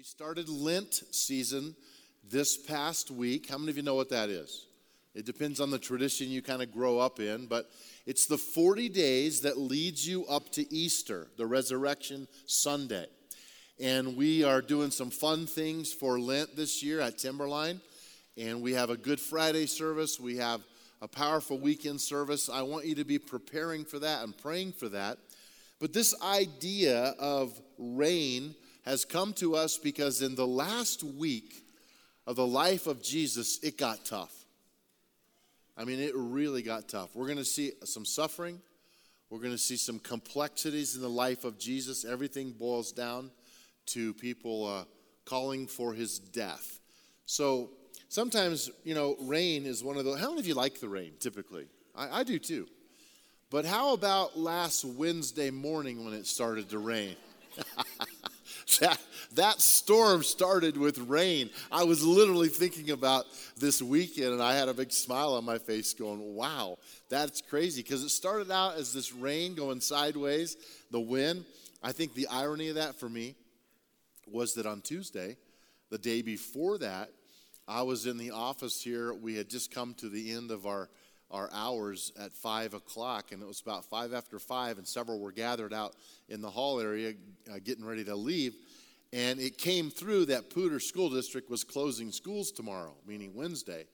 We started Lent season this past week. How many of you know what that is? It depends on the tradition you kind of grow up in, but it's the 40 days that leads you up to Easter, the resurrection Sunday. And we are doing some fun things for Lent this year at Timberline. And we have a Good Friday service. We have a powerful weekend service. I want you to be preparing for that and praying for that. But this idea of rain has come to us because in the last week of the life of Jesus, it got tough. I mean, it really got tough. We're going to see some suffering. We're going to see some complexities in the life of Jesus. Everything boils down to people uh, calling for his death. So sometimes, you know, rain is one of the. How many of you like the rain typically? I, I do too. But how about last Wednesday morning when it started to rain? that, that storm started with rain. I was literally thinking about this weekend and I had a big smile on my face going, wow, that's crazy. Because it started out as this rain going sideways, the wind. I think the irony of that for me was that on Tuesday, the day before that, I was in the office here. We had just come to the end of our our hours at five o'clock, and it was about five after five, and several were gathered out in the hall area uh, getting ready to leave. And it came through that Poudre School District was closing schools tomorrow, meaning Wednesday.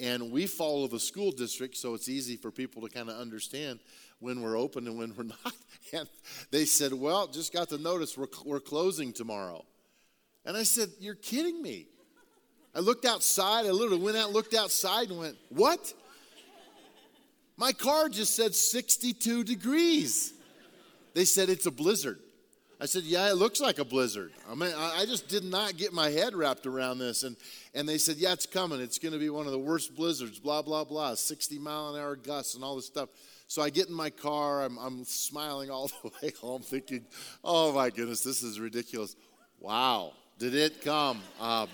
And we follow the school district, so it's easy for people to kind of understand when we're open and when we're not. And they said, Well, just got the notice, we're, we're closing tomorrow. And I said, You're kidding me. I looked outside, I literally went out, looked outside, and went, What? My car just said 62 degrees. They said it's a blizzard. I said, Yeah, it looks like a blizzard. I mean, I just did not get my head wrapped around this. And, and they said, Yeah, it's coming. It's going to be one of the worst blizzards, blah, blah, blah, 60 mile an hour gusts and all this stuff. So I get in my car. I'm, I'm smiling all the way home, thinking, Oh my goodness, this is ridiculous. Wow, did it come? Um,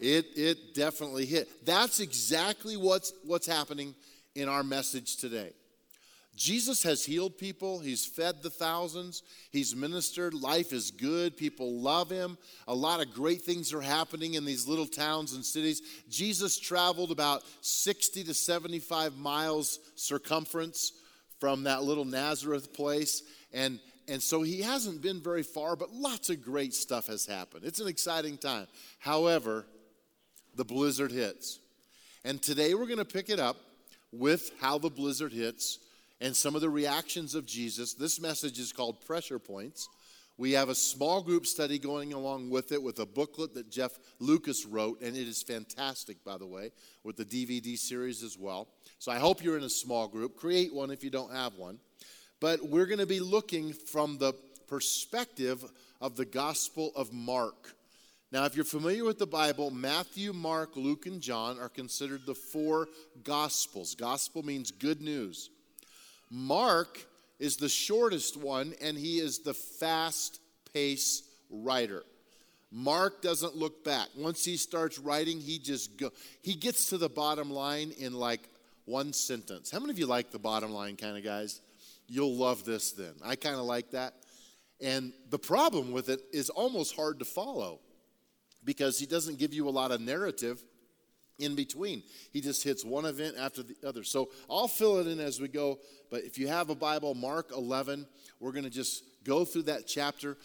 it, it definitely hit. That's exactly what's, what's happening in our message today. Jesus has healed people. He's fed the thousands. He's ministered. Life is good. People love him. A lot of great things are happening in these little towns and cities. Jesus traveled about 60 to 75 miles circumference from that little Nazareth place. And, and so he hasn't been very far, but lots of great stuff has happened. It's an exciting time. However, the blizzard hits. And today we're going to pick it up with how the blizzard hits and some of the reactions of Jesus. This message is called Pressure Points. We have a small group study going along with it with a booklet that Jeff Lucas wrote, and it is fantastic, by the way, with the DVD series as well. So I hope you're in a small group. Create one if you don't have one. But we're going to be looking from the perspective of the Gospel of Mark. Now, if you're familiar with the Bible, Matthew, Mark, Luke, and John are considered the four Gospels. Gospel means good news. Mark is the shortest one, and he is the fast pace writer. Mark doesn't look back. Once he starts writing, he just go. He gets to the bottom line in like one sentence. How many of you like the bottom line kind of guys? You'll love this then. I kind of like that. And the problem with it is almost hard to follow because he doesn't give you a lot of narrative in between. He just hits one event after the other. So I'll fill it in as we go. But if you have a Bible, Mark 11, we're going to just go through that chapter.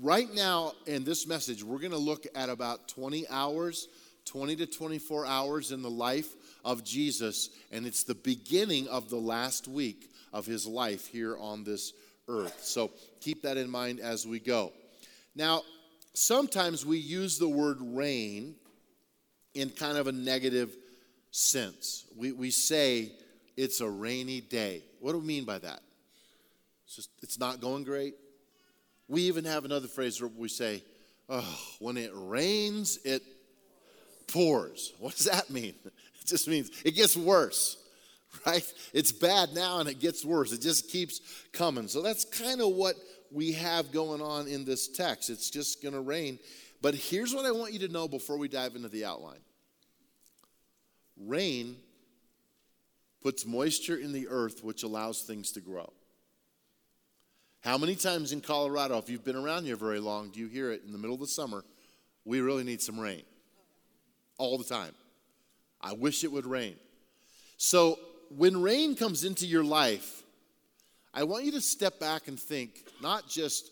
Right now, in this message, we're going to look at about 20 hours, 20 to 24 hours in the life of Jesus. And it's the beginning of the last week of his life here on this earth. So keep that in mind as we go. Now, sometimes we use the word rain in kind of a negative sense. We, we say it's a rainy day. What do we mean by that? It's just, it's not going great. We even have another phrase where we say, oh, when it rains, it pours. What does that mean? It just means it gets worse, right? It's bad now and it gets worse. It just keeps coming. So that's kind of what we have going on in this text. It's just going to rain. But here's what I want you to know before we dive into the outline rain puts moisture in the earth, which allows things to grow. How many times in Colorado, if you've been around here very long, do you hear it in the middle of the summer? we really need some rain all the time. I wish it would rain. So, when rain comes into your life, I want you to step back and think not just,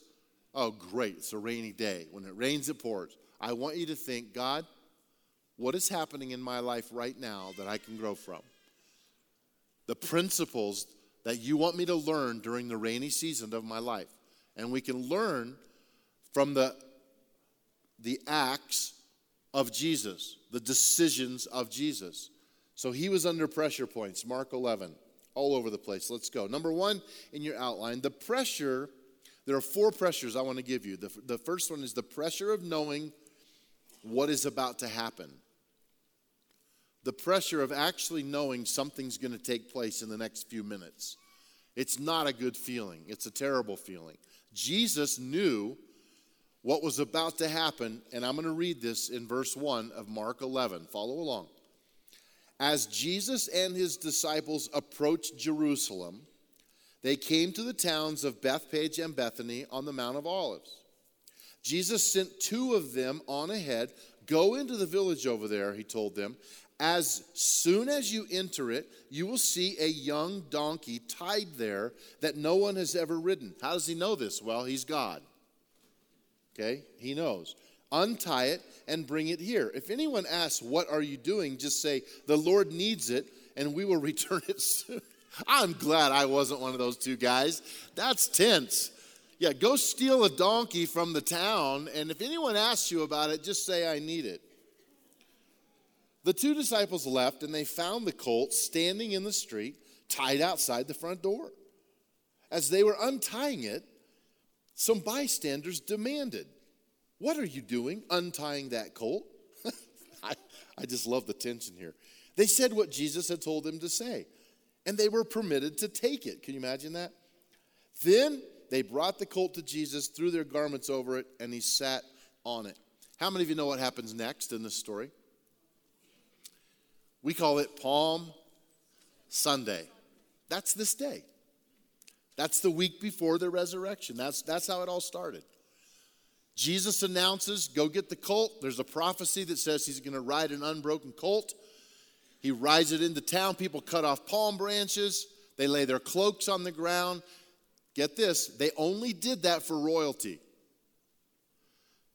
oh, great, it's a rainy day. When it rains, it pours. I want you to think, God, what is happening in my life right now that I can grow from? The principles that you want me to learn during the rainy season of my life. And we can learn from the, the acts of Jesus, the decisions of Jesus. So he was under pressure points, Mark 11, all over the place. Let's go. Number one in your outline, the pressure, there are four pressures I want to give you. The, the first one is the pressure of knowing what is about to happen. The pressure of actually knowing something's going to take place in the next few minutes. It's not a good feeling, it's a terrible feeling. Jesus knew what was about to happen, and I'm going to read this in verse 1 of Mark 11. Follow along. As Jesus and his disciples approached Jerusalem, they came to the towns of Bethphage and Bethany on the Mount of Olives. Jesus sent two of them on ahead. Go into the village over there, he told them. As soon as you enter it, you will see a young donkey tied there that no one has ever ridden. How does he know this? Well, he's God. Okay? He knows. Untie it and bring it here. If anyone asks, What are you doing? just say, The Lord needs it and we will return it soon. I'm glad I wasn't one of those two guys. That's tense. Yeah, go steal a donkey from the town, and if anyone asks you about it, just say, I need it. The two disciples left, and they found the colt standing in the street, tied outside the front door. As they were untying it, some bystanders demanded, What are you doing untying that colt? I, I just love the tension here. They said what Jesus had told them to say, and they were permitted to take it. Can you imagine that? Then they brought the colt to Jesus, threw their garments over it, and he sat on it. How many of you know what happens next in this story? We call it Palm Sunday. That's this day. That's the week before the resurrection. That's, that's how it all started. Jesus announces, Go get the colt. There's a prophecy that says he's going to ride an unbroken colt. He rides it into town. People cut off palm branches, they lay their cloaks on the ground, Get this, they only did that for royalty.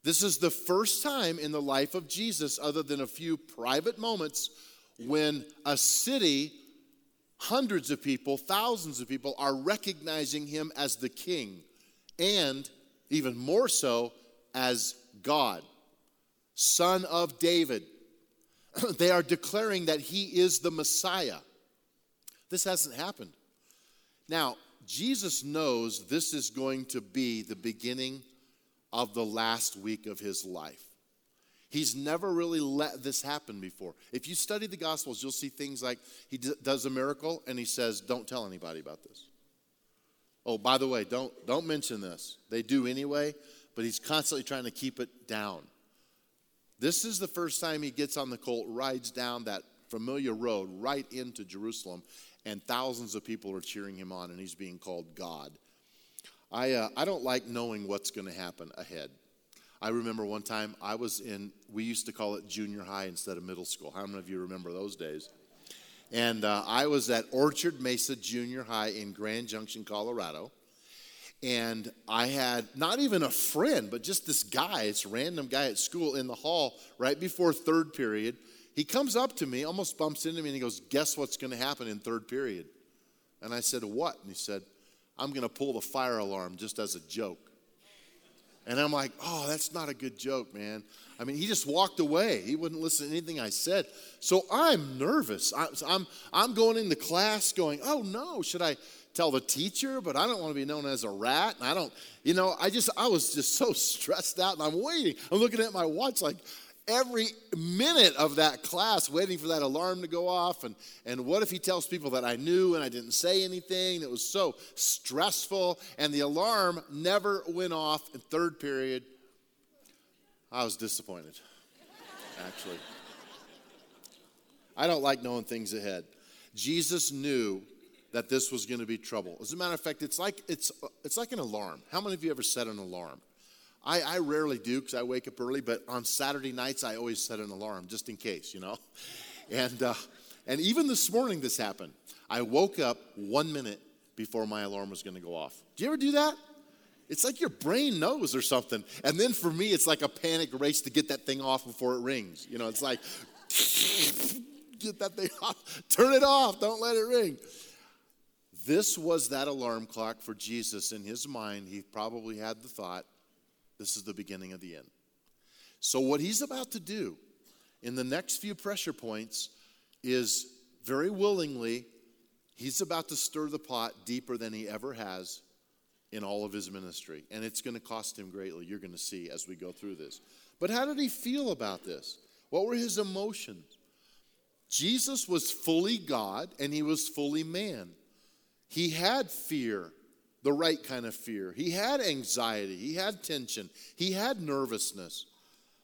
This is the first time in the life of Jesus, other than a few private moments, when a city, hundreds of people, thousands of people, are recognizing him as the king, and even more so, as God, son of David. they are declaring that he is the Messiah. This hasn't happened. Now, Jesus knows this is going to be the beginning of the last week of his life. He's never really let this happen before. If you study the Gospels, you'll see things like he does a miracle and he says, Don't tell anybody about this. Oh, by the way, don't, don't mention this. They do anyway, but he's constantly trying to keep it down. This is the first time he gets on the colt, rides down that familiar road right into Jerusalem, and thousands of people are cheering him on, and he's being called God. I, uh, I don't like knowing what's going to happen ahead. I remember one time I was in, we used to call it junior high instead of middle school. How many of you remember those days? And uh, I was at Orchard Mesa Junior High in Grand Junction, Colorado. And I had not even a friend, but just this guy, this random guy at school in the hall right before third period he comes up to me, almost bumps into me, and he goes, Guess what's going to happen in third period? And I said, What? And he said, I'm going to pull the fire alarm just as a joke. And I'm like, Oh, that's not a good joke, man. I mean, he just walked away. He wouldn't listen to anything I said. So I'm nervous. I'm, I'm going into class going, Oh, no, should I? Tell the teacher, but I don't want to be known as a rat. And I don't, you know, I just, I was just so stressed out and I'm waiting. I'm looking at my watch like, every minute of that class waiting for that alarm to go off. And, and what if he tells people that I knew and I didn't say anything? It was so stressful. And the alarm never went off in third period. I was disappointed, actually. I don't like knowing things ahead. Jesus knew that this was going to be trouble. As a matter of fact, it's like, it's, it's like an alarm. How many of you ever set an alarm? I, I rarely do because I wake up early, but on Saturday nights, I always set an alarm just in case, you know? And, uh, and even this morning, this happened. I woke up one minute before my alarm was going to go off. Do you ever do that? It's like your brain knows or something. And then for me, it's like a panic race to get that thing off before it rings. You know, it's like, get that thing off, turn it off, don't let it ring. This was that alarm clock for Jesus. In his mind, he probably had the thought, this is the beginning of the end. So, what he's about to do in the next few pressure points is very willingly, he's about to stir the pot deeper than he ever has in all of his ministry. And it's going to cost him greatly. You're going to see as we go through this. But how did he feel about this? What were his emotions? Jesus was fully God and he was fully man. He had fear, the right kind of fear. He had anxiety. He had tension. He had nervousness.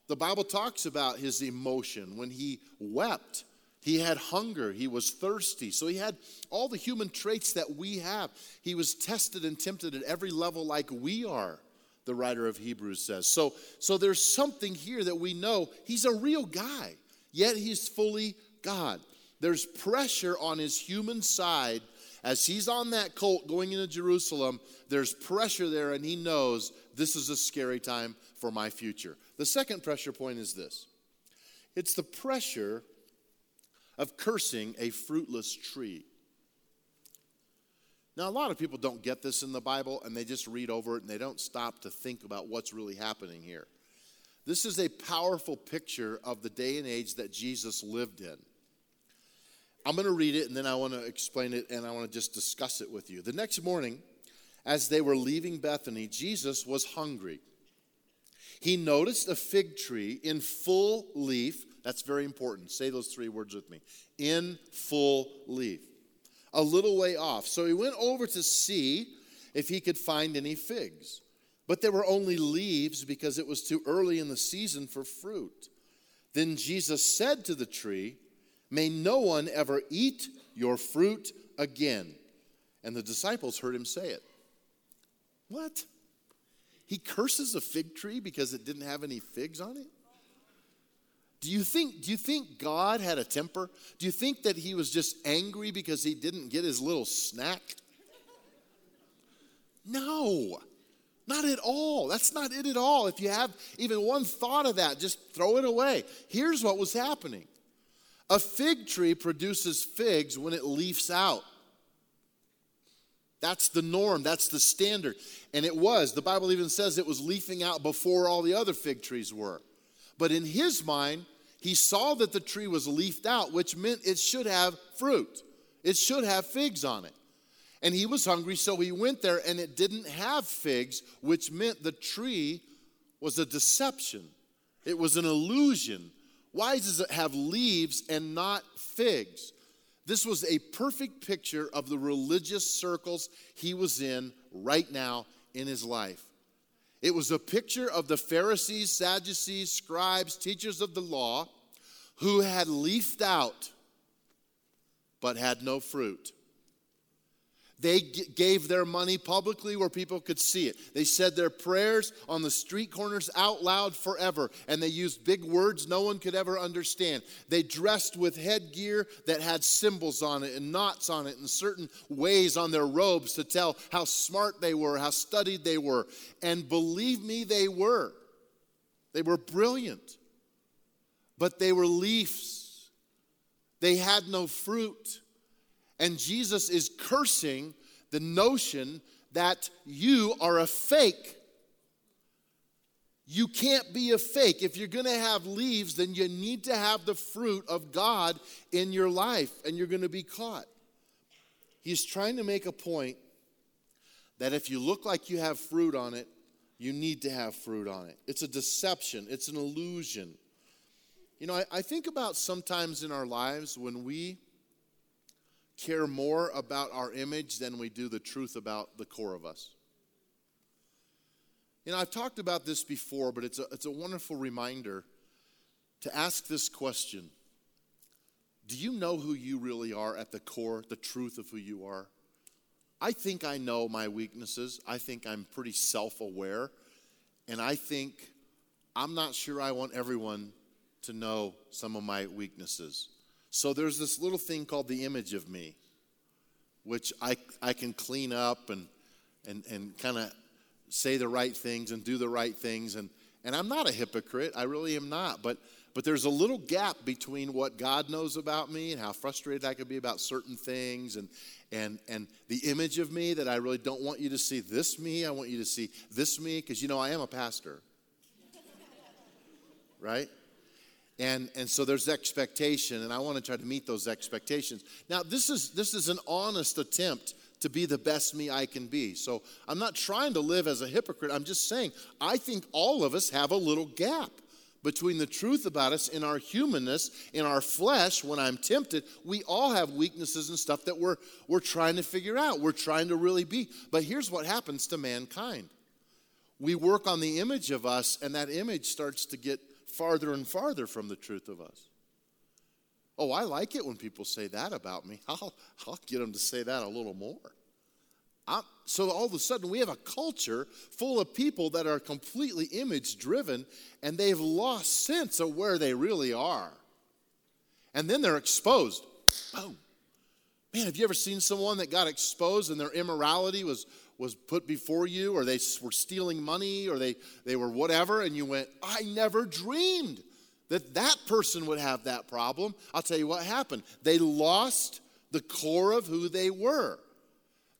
The Bible talks about his emotion when he wept. He had hunger. He was thirsty. So he had all the human traits that we have. He was tested and tempted at every level, like we are, the writer of Hebrews says. So, so there's something here that we know he's a real guy, yet he's fully God. There's pressure on his human side as he's on that colt going into Jerusalem, there's pressure there, and he knows this is a scary time for my future. The second pressure point is this it's the pressure of cursing a fruitless tree. Now, a lot of people don't get this in the Bible and they just read over it and they don't stop to think about what's really happening here. This is a powerful picture of the day and age that Jesus lived in. I'm going to read it and then I want to explain it and I want to just discuss it with you. The next morning, as they were leaving Bethany, Jesus was hungry. He noticed a fig tree in full leaf. That's very important. Say those three words with me in full leaf, a little way off. So he went over to see if he could find any figs. But there were only leaves because it was too early in the season for fruit. Then Jesus said to the tree, May no one ever eat your fruit again. And the disciples heard him say it. What? He curses a fig tree because it didn't have any figs on it? Do you think do you think God had a temper? Do you think that he was just angry because he didn't get his little snack? No. Not at all. That's not it at all. If you have even one thought of that, just throw it away. Here's what was happening. A fig tree produces figs when it leaves out. That's the norm, that's the standard. And it was. The Bible even says it was leafing out before all the other fig trees were. But in his mind, he saw that the tree was leafed out, which meant it should have fruit, it should have figs on it. And he was hungry, so he went there and it didn't have figs, which meant the tree was a deception. It was an illusion. Why does it have leaves and not figs? This was a perfect picture of the religious circles he was in right now in his life. It was a picture of the Pharisees, Sadducees, scribes, teachers of the law who had leafed out but had no fruit. They g- gave their money publicly where people could see it. They said their prayers on the street corners out loud forever, and they used big words no one could ever understand. They dressed with headgear that had symbols on it and knots on it and certain ways on their robes to tell how smart they were, how studied they were. And believe me, they were. They were brilliant, but they were leaves, they had no fruit. And Jesus is cursing the notion that you are a fake. You can't be a fake. If you're going to have leaves, then you need to have the fruit of God in your life, and you're going to be caught. He's trying to make a point that if you look like you have fruit on it, you need to have fruit on it. It's a deception, it's an illusion. You know, I, I think about sometimes in our lives when we care more about our image than we do the truth about the core of us. You know, I've talked about this before, but it's a, it's a wonderful reminder to ask this question Do you know who you really are at the core, the truth of who you are? I think I know my weaknesses. I think I'm pretty self aware. and I think I'm not sure I want everyone to know some of my weaknesses. So there's this little thing called the image of me, which I, I can clean up and, and, and kind of say the right things and do the right things. And, and I'm not a hypocrite, I really am not. But, but there's a little gap between what God knows about me and how frustrated I could be about certain things and, and, and the image of me that I really don't want you to see this me. I want you to see this me because, you know, I am a pastor. right? And, and so there's expectation, and I want to try to meet those expectations. Now, this is, this is an honest attempt to be the best me I can be. So I'm not trying to live as a hypocrite. I'm just saying, I think all of us have a little gap between the truth about us in our humanness, in our flesh, when I'm tempted. We all have weaknesses and stuff that we're, we're trying to figure out. We're trying to really be. But here's what happens to mankind we work on the image of us, and that image starts to get farther and farther from the truth of us. Oh, I like it when people say that about me. I'll, I'll get them to say that a little more. I'm, so all of a sudden, we have a culture full of people that are completely image driven and they've lost sense of where they really are. And then they're exposed. Boom. Man, have you ever seen someone that got exposed and their immorality was was put before you, or they were stealing money, or they, they were whatever, and you went, I never dreamed that that person would have that problem. I'll tell you what happened. They lost the core of who they were.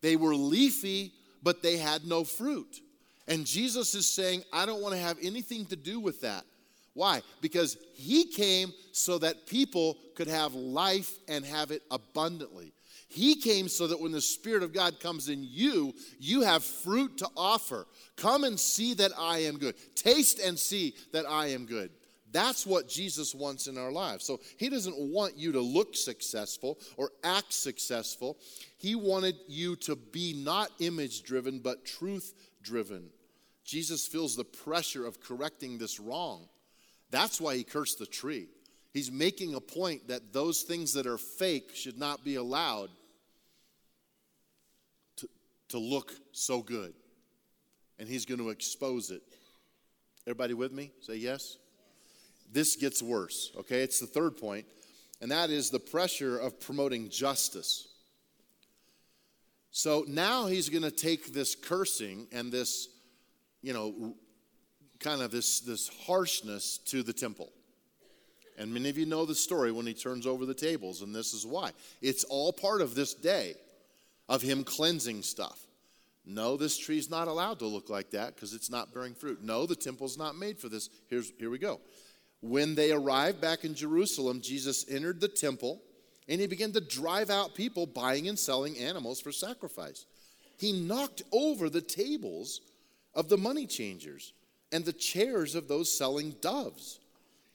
They were leafy, but they had no fruit. And Jesus is saying, I don't want to have anything to do with that. Why? Because he came so that people could have life and have it abundantly. He came so that when the Spirit of God comes in you, you have fruit to offer. Come and see that I am good. Taste and see that I am good. That's what Jesus wants in our lives. So he doesn't want you to look successful or act successful. He wanted you to be not image driven, but truth driven. Jesus feels the pressure of correcting this wrong. That's why he cursed the tree. He's making a point that those things that are fake should not be allowed to look so good. And he's going to expose it. Everybody with me? Say yes. This gets worse, okay? It's the third point, and that is the pressure of promoting justice. So now he's going to take this cursing and this, you know, kind of this, this harshness to the temple. And many of you know the story when he turns over the tables, and this is why. It's all part of this day of him cleansing stuff. No, this tree's not allowed to look like that because it's not bearing fruit. No, the temple's not made for this. Here's, here we go. When they arrived back in Jerusalem, Jesus entered the temple and he began to drive out people buying and selling animals for sacrifice. He knocked over the tables of the money changers and the chairs of those selling doves.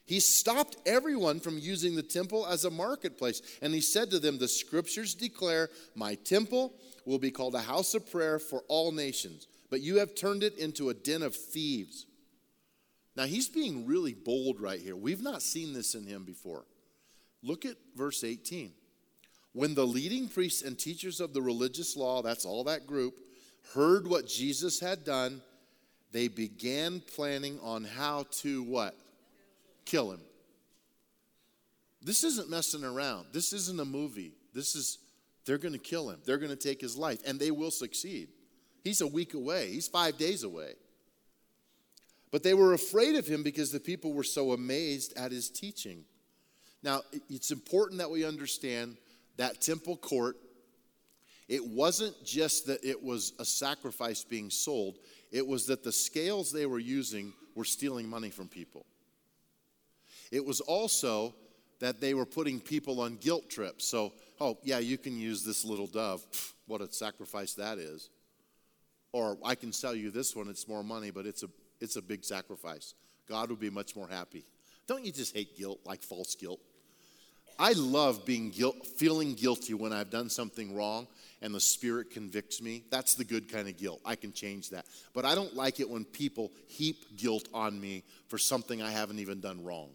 He stopped everyone from using the temple as a marketplace. And he said to them, The scriptures declare, My temple will be called a house of prayer for all nations, but you have turned it into a den of thieves. Now he's being really bold right here. We've not seen this in him before. Look at verse 18. When the leading priests and teachers of the religious law, that's all that group, heard what Jesus had done, they began planning on how to what? Kill him. This isn't messing around. This isn't a movie. This is, they're going to kill him. They're going to take his life, and they will succeed. He's a week away, he's five days away. But they were afraid of him because the people were so amazed at his teaching. Now, it's important that we understand that temple court, it wasn't just that it was a sacrifice being sold, it was that the scales they were using were stealing money from people. It was also that they were putting people on guilt trips. So, oh, yeah, you can use this little dove. What a sacrifice that is. Or I can sell you this one, it's more money, but it's a, it's a big sacrifice. God would be much more happy. Don't you just hate guilt, like false guilt? I love being guilt, feeling guilty when I've done something wrong and the Spirit convicts me. That's the good kind of guilt. I can change that. But I don't like it when people heap guilt on me for something I haven't even done wrong.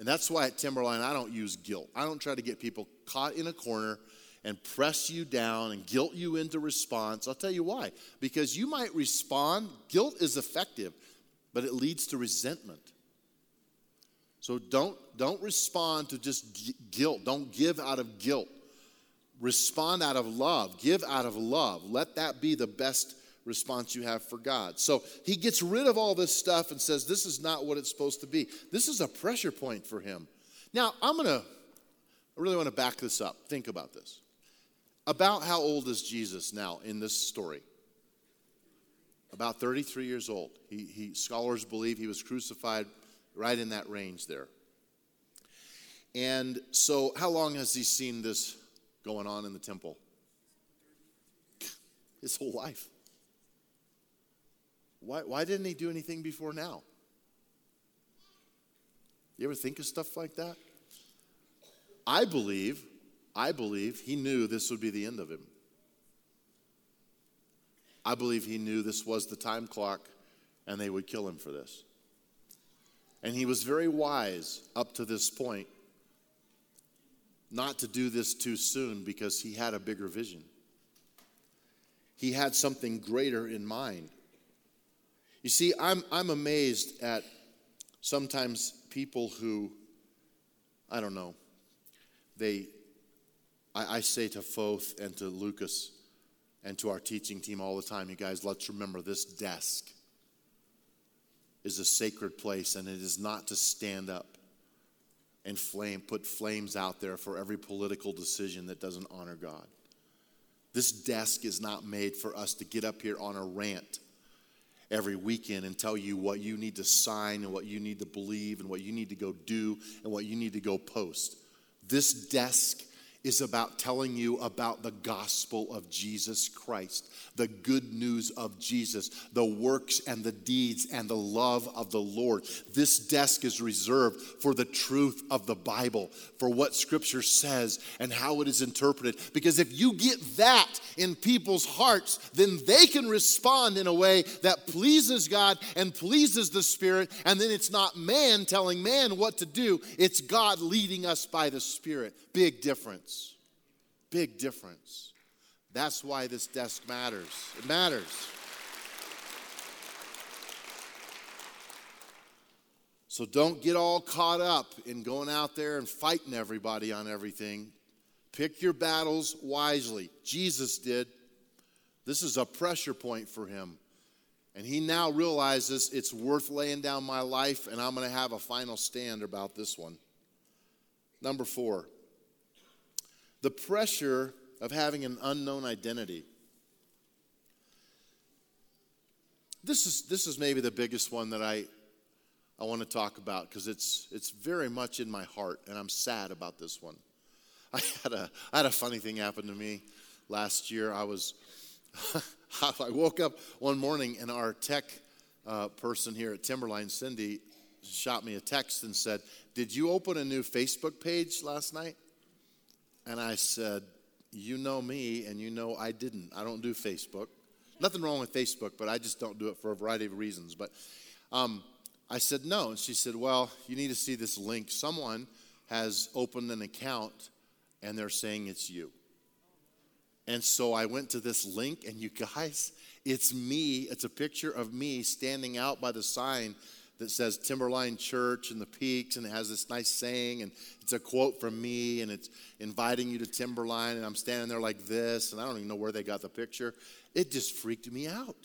And that's why at Timberline, I don't use guilt. I don't try to get people caught in a corner and press you down and guilt you into response. I'll tell you why. Because you might respond, guilt is effective, but it leads to resentment. So don't, don't respond to just guilt. Don't give out of guilt. Respond out of love. Give out of love. Let that be the best response you have for God. So he gets rid of all this stuff and says, This is not what it's supposed to be. This is a pressure point for him. Now, I'm going to, I really want to back this up. Think about this. About how old is Jesus now in this story? About 33 years old. He, he, scholars believe he was crucified right in that range there. And so, how long has he seen this going on in the temple? His whole life. Why, why didn't he do anything before now? You ever think of stuff like that? I believe, I believe he knew this would be the end of him. I believe he knew this was the time clock and they would kill him for this. And he was very wise up to this point not to do this too soon because he had a bigger vision. He had something greater in mind. You see, I'm, I'm amazed at sometimes people who, I don't know, they, I, I say to Foth and to Lucas and to our teaching team all the time, you guys, let's remember this desk is a sacred place and it is not to stand up and flame, put flames out there for every political decision that doesn't honor God. This desk is not made for us to get up here on a rant every weekend and tell you what you need to sign and what you need to believe and what you need to go do and what you need to go post. This desk is about telling you about the gospel of Jesus Christ, the good news of Jesus, the works and the deeds and the love of the Lord. This desk is reserved for the truth of the Bible, for what Scripture says and how it is interpreted. Because if you get that in people's hearts, then they can respond in a way that pleases God and pleases the Spirit. And then it's not man telling man what to do, it's God leading us by the Spirit. Big difference. Big difference. That's why this desk matters. It matters. So don't get all caught up in going out there and fighting everybody on everything. Pick your battles wisely. Jesus did. This is a pressure point for him. And he now realizes it's worth laying down my life, and I'm going to have a final stand about this one. Number four, the pressure of having an unknown identity. This is, this is maybe the biggest one that I, I want to talk about because it's, it's very much in my heart, and I'm sad about this one. I had a, I had a funny thing happen to me last year. I was, I woke up one morning and our tech uh, person here at Timberline, Cindy, shot me a text and said, Did you open a new Facebook page last night? And I said, You know me, and you know I didn't. I don't do Facebook. Nothing wrong with Facebook, but I just don't do it for a variety of reasons. But um, I said, No. And she said, Well, you need to see this link. Someone has opened an account, and they're saying it's you. And so I went to this link, and you guys, it's me. It's a picture of me standing out by the sign that says Timberline Church and the Peaks, and it has this nice saying, and it's a quote from me, and it's inviting you to Timberline, and I'm standing there like this, and I don't even know where they got the picture. It just freaked me out.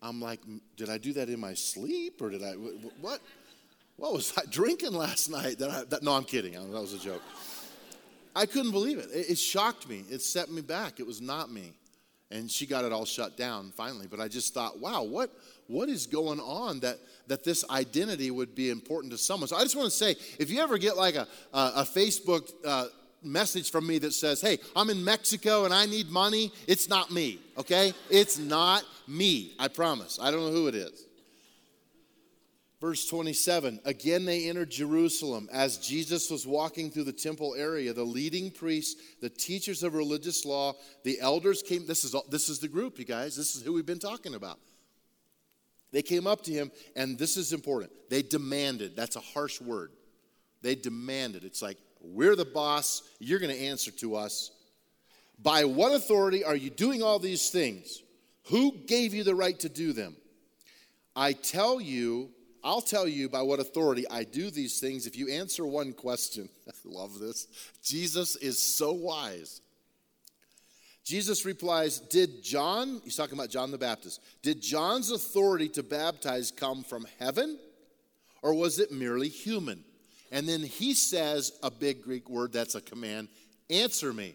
I'm like, did I do that in my sleep, or did I, what? What was I drinking last night? That I, that, no, I'm kidding. That was a joke. I couldn't believe it. it. It shocked me. It set me back. It was not me and she got it all shut down finally but i just thought wow what what is going on that that this identity would be important to someone so i just want to say if you ever get like a, a, a facebook uh, message from me that says hey i'm in mexico and i need money it's not me okay it's not me i promise i don't know who it is Verse 27 Again, they entered Jerusalem. As Jesus was walking through the temple area, the leading priests, the teachers of religious law, the elders came. This is, this is the group, you guys. This is who we've been talking about. They came up to him, and this is important. They demanded. That's a harsh word. They demanded. It's like, we're the boss. You're going to answer to us. By what authority are you doing all these things? Who gave you the right to do them? I tell you, I'll tell you by what authority I do these things if you answer one question. I love this. Jesus is so wise. Jesus replies, Did John, he's talking about John the Baptist, did John's authority to baptize come from heaven or was it merely human? And then he says a big Greek word that's a command answer me.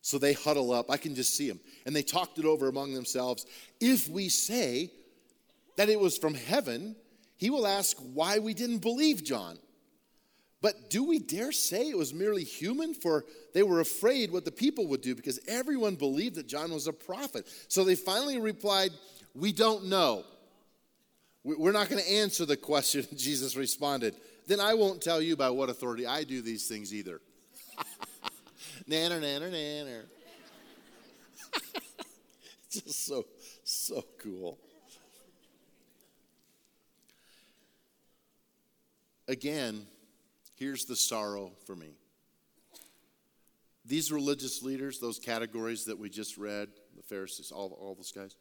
So they huddle up. I can just see them. And they talked it over among themselves. If we say that it was from heaven, he will ask why we didn't believe John. But do we dare say it was merely human? For they were afraid what the people would do because everyone believed that John was a prophet. So they finally replied, We don't know. We're not going to answer the question. Jesus responded, Then I won't tell you by what authority I do these things either. nanner, nanner, nanner. Just so, so cool. Again, Here's the sorrow for me. These religious leaders, those categories that we just read, the Pharisees, all, all those guys,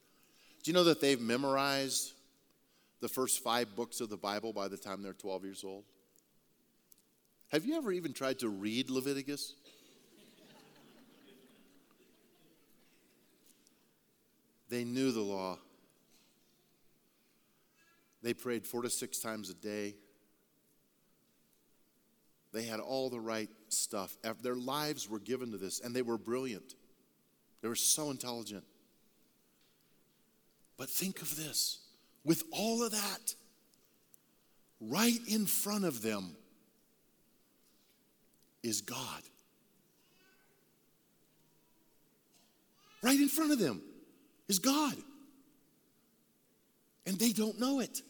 do you know that they've memorized the first five books of the Bible by the time they're 12 years old? Have you ever even tried to read Leviticus? they knew the law. They prayed four to six times a day. They had all the right stuff. Their lives were given to this, and they were brilliant. They were so intelligent. But think of this with all of that, right in front of them is God. Right in front of them is God. And they don't know it.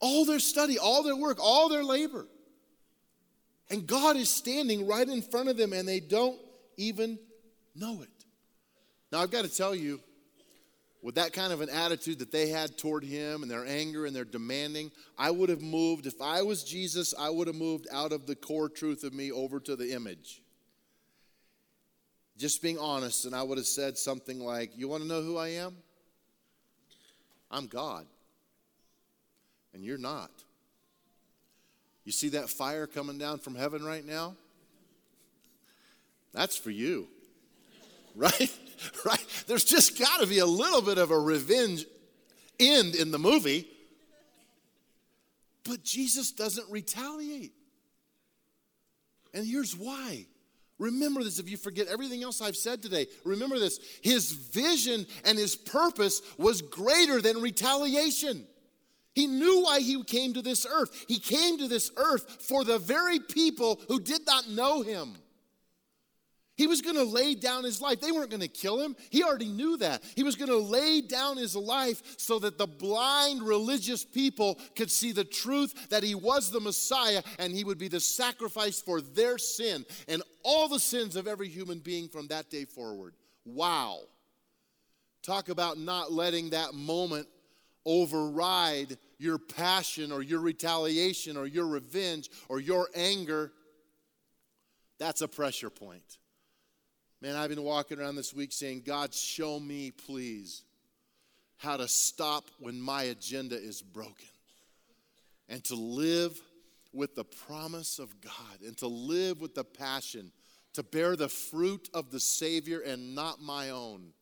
All their study, all their work, all their labor and God is standing right in front of them and they don't even know it. Now, I've got to tell you, with that kind of an attitude that they had toward him and their anger and their demanding, I would have moved, if I was Jesus, I would have moved out of the core truth of me over to the image. Just being honest, and I would have said something like, You want to know who I am? I'm God, and you're not. You see that fire coming down from heaven right now? That's for you. Right? Right? There's just got to be a little bit of a revenge end in the movie. But Jesus doesn't retaliate. And here's why. Remember this if you forget everything else I've said today. Remember this. His vision and his purpose was greater than retaliation. He knew why he came to this earth. He came to this earth for the very people who did not know him. He was going to lay down his life. They weren't going to kill him. He already knew that. He was going to lay down his life so that the blind religious people could see the truth that he was the Messiah and he would be the sacrifice for their sin and all the sins of every human being from that day forward. Wow. Talk about not letting that moment override your passion or your retaliation or your revenge or your anger, that's a pressure point. Man, I've been walking around this week saying, God, show me, please, how to stop when my agenda is broken and to live with the promise of God and to live with the passion to bear the fruit of the Savior and not my own.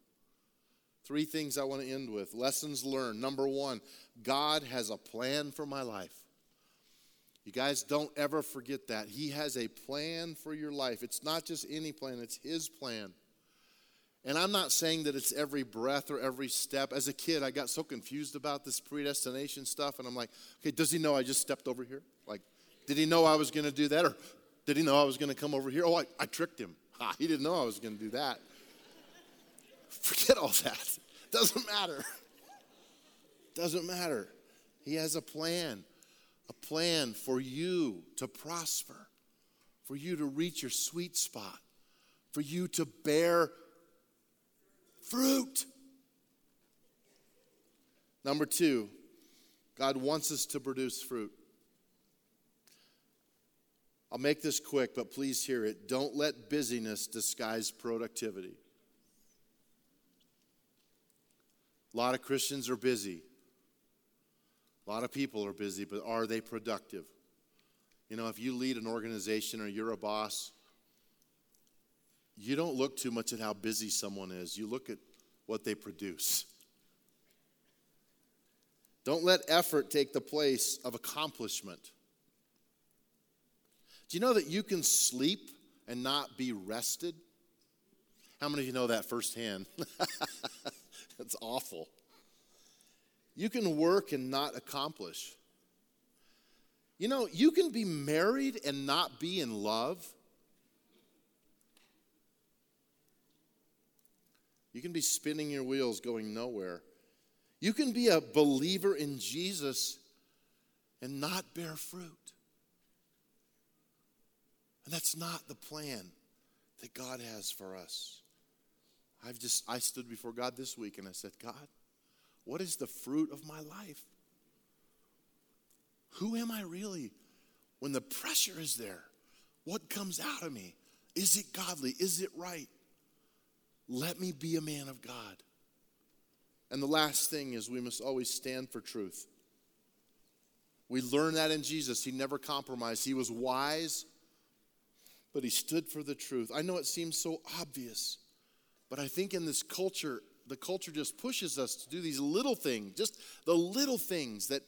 Three things I want to end with. Lessons learned. Number one, God has a plan for my life. You guys don't ever forget that. He has a plan for your life. It's not just any plan, it's His plan. And I'm not saying that it's every breath or every step. As a kid, I got so confused about this predestination stuff, and I'm like, okay, does He know I just stepped over here? Like, did He know I was going to do that? Or did He know I was going to come over here? Oh, I, I tricked Him. Ha, he didn't know I was going to do that. Forget all that. Doesn't matter. Doesn't matter. He has a plan, a plan for you to prosper, for you to reach your sweet spot, for you to bear fruit. Number two, God wants us to produce fruit. I'll make this quick, but please hear it. Don't let busyness disguise productivity. A lot of Christians are busy. A lot of people are busy, but are they productive? You know, if you lead an organization or you're a boss, you don't look too much at how busy someone is. You look at what they produce. Don't let effort take the place of accomplishment. Do you know that you can sleep and not be rested? How many of you know that firsthand? That's awful. You can work and not accomplish. You know, you can be married and not be in love. You can be spinning your wheels going nowhere. You can be a believer in Jesus and not bear fruit. And that's not the plan that God has for us. I've just I stood before God this week and I said, God, what is the fruit of my life? Who am I really? When the pressure is there, what comes out of me? Is it godly? Is it right? Let me be a man of God. And the last thing is we must always stand for truth. We learn that in Jesus. He never compromised. He was wise, but he stood for the truth. I know it seems so obvious, but I think in this culture, the culture just pushes us to do these little things, just the little things that,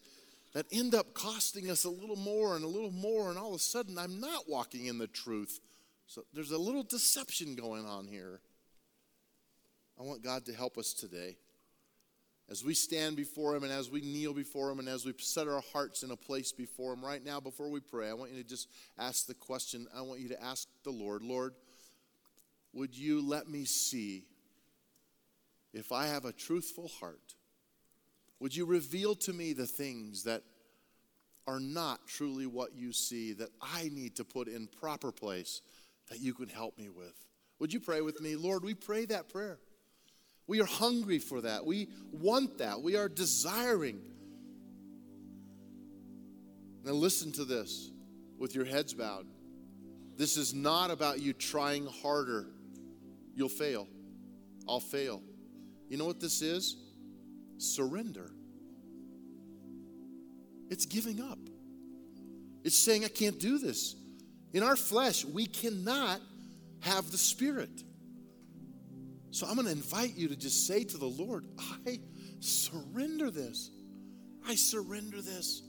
that end up costing us a little more and a little more, and all of a sudden I'm not walking in the truth. So there's a little deception going on here. I want God to help us today. As we stand before Him and as we kneel before Him and as we set our hearts in a place before Him right now, before we pray, I want you to just ask the question. I want you to ask the Lord, Lord, would you let me see if I have a truthful heart? Would you reveal to me the things that are not truly what you see that I need to put in proper place that you can help me with? Would you pray with me? Lord, we pray that prayer. We are hungry for that. We want that. We are desiring. Now, listen to this with your heads bowed. This is not about you trying harder. You'll fail. I'll fail. You know what this is? Surrender. It's giving up. It's saying, I can't do this. In our flesh, we cannot have the Spirit. So I'm going to invite you to just say to the Lord, I surrender this. I surrender this.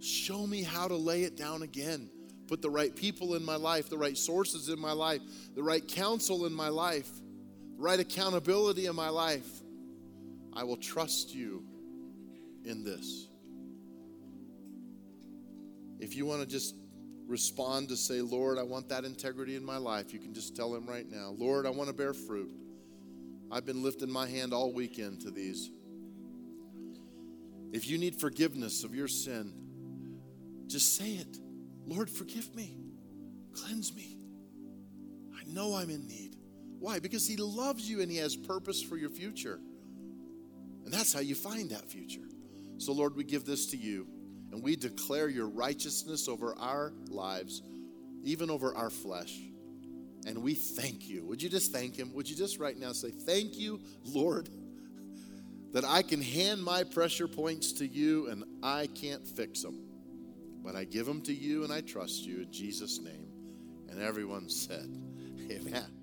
Show me how to lay it down again. Put the right people in my life, the right sources in my life, the right counsel in my life, the right accountability in my life. I will trust you in this. If you want to just respond to say, Lord, I want that integrity in my life, you can just tell him right now, Lord, I want to bear fruit. I've been lifting my hand all weekend to these. If you need forgiveness of your sin, just say it. Lord, forgive me. Cleanse me. I know I'm in need. Why? Because He loves you and He has purpose for your future. And that's how you find that future. So, Lord, we give this to you. And we declare your righteousness over our lives, even over our flesh. And we thank you. Would you just thank him? Would you just right now say, Thank you, Lord, that I can hand my pressure points to you and I can't fix them. But I give them to you and I trust you in Jesus' name. And everyone said, Amen.